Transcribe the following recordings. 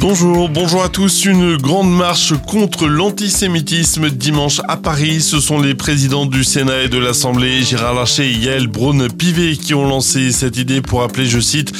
Bonjour, bonjour à tous. Une grande marche contre l'antisémitisme dimanche à Paris. Ce sont les présidents du Sénat et de l'Assemblée, Gérard Larcher et Yael Braun-Pivet, qui ont lancé cette idée pour appeler, je cite,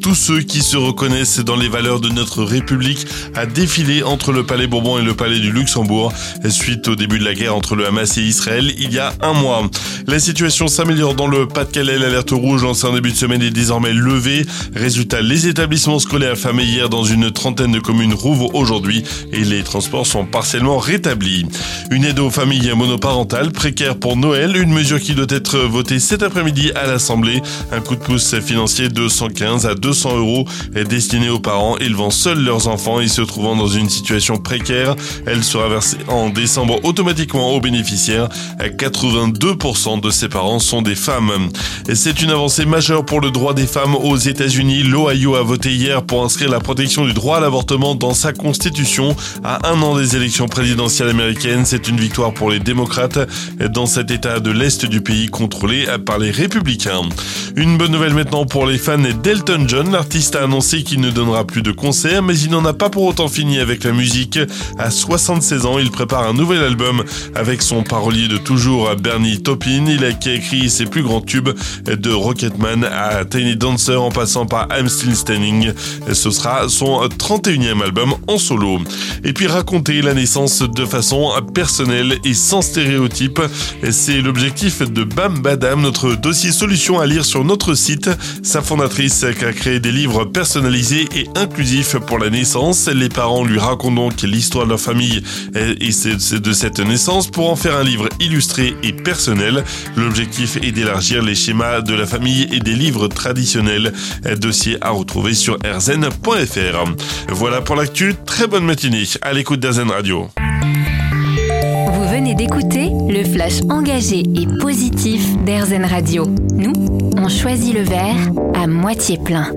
tous ceux qui se reconnaissent dans les valeurs de notre République à défiler entre le Palais Bourbon et le Palais du Luxembourg, suite au début de la guerre entre le Hamas et Israël il y a un mois. La situation s'améliore dans le Pas-de-Calais. L'alerte rouge lancée en début de semaine est désormais levée. Résultat, les établissements scolaires fermés hier dans une trentaine de communes rouvrent aujourd'hui et les transports sont partiellement rétablis. Une aide aux familles monoparentales précaires pour Noël, une mesure qui doit être votée cet après-midi à l'Assemblée. Un coup de pouce financier de 115 à 200 euros est destiné aux parents élevant seuls leurs enfants et se trouvant dans une situation précaire. Elle sera versée en décembre automatiquement aux bénéficiaires. 82% de ces parents sont des femmes. C'est une avancée majeure pour le droit des femmes aux États-Unis. L'Ohio a voté hier pour inscrire la protection du droit à l'avortement dans sa constitution. À un an des élections présidentielles américaines, c'est une victoire pour les démocrates dans cet état de l'Est du pays contrôlé par les républicains. Une bonne nouvelle maintenant pour les fans d'Elton John. L'artiste a annoncé qu'il ne donnera plus de concerts, mais il n'en a pas pour autant fini avec la musique. À 76 ans, il prépare un nouvel album avec son parolier de toujours, Bernie Taupin. Il a écrit ses plus grands tubes de Rocketman à Tiny Dancer en passant par I'm Still Standing. Ce sera son 30 31e album en solo. Et puis raconter la naissance de façon personnelle et sans stéréotype. C'est l'objectif de Bam Badam, notre dossier solution à lire sur notre site. Sa fondatrice a créé des livres personnalisés et inclusifs pour la naissance. Les parents lui racontent donc l'histoire de leur famille et de cette naissance pour en faire un livre illustré et personnel. L'objectif est d'élargir les schémas de la famille et des livres traditionnels. Dossier à retrouver sur rzn.fr. Voilà pour l'actu. Très bonne matinée à l'écoute d'Azen Radio. Vous venez d'écouter le flash engagé et positif d'Airzen Radio. Nous, on choisit le verre à moitié plein.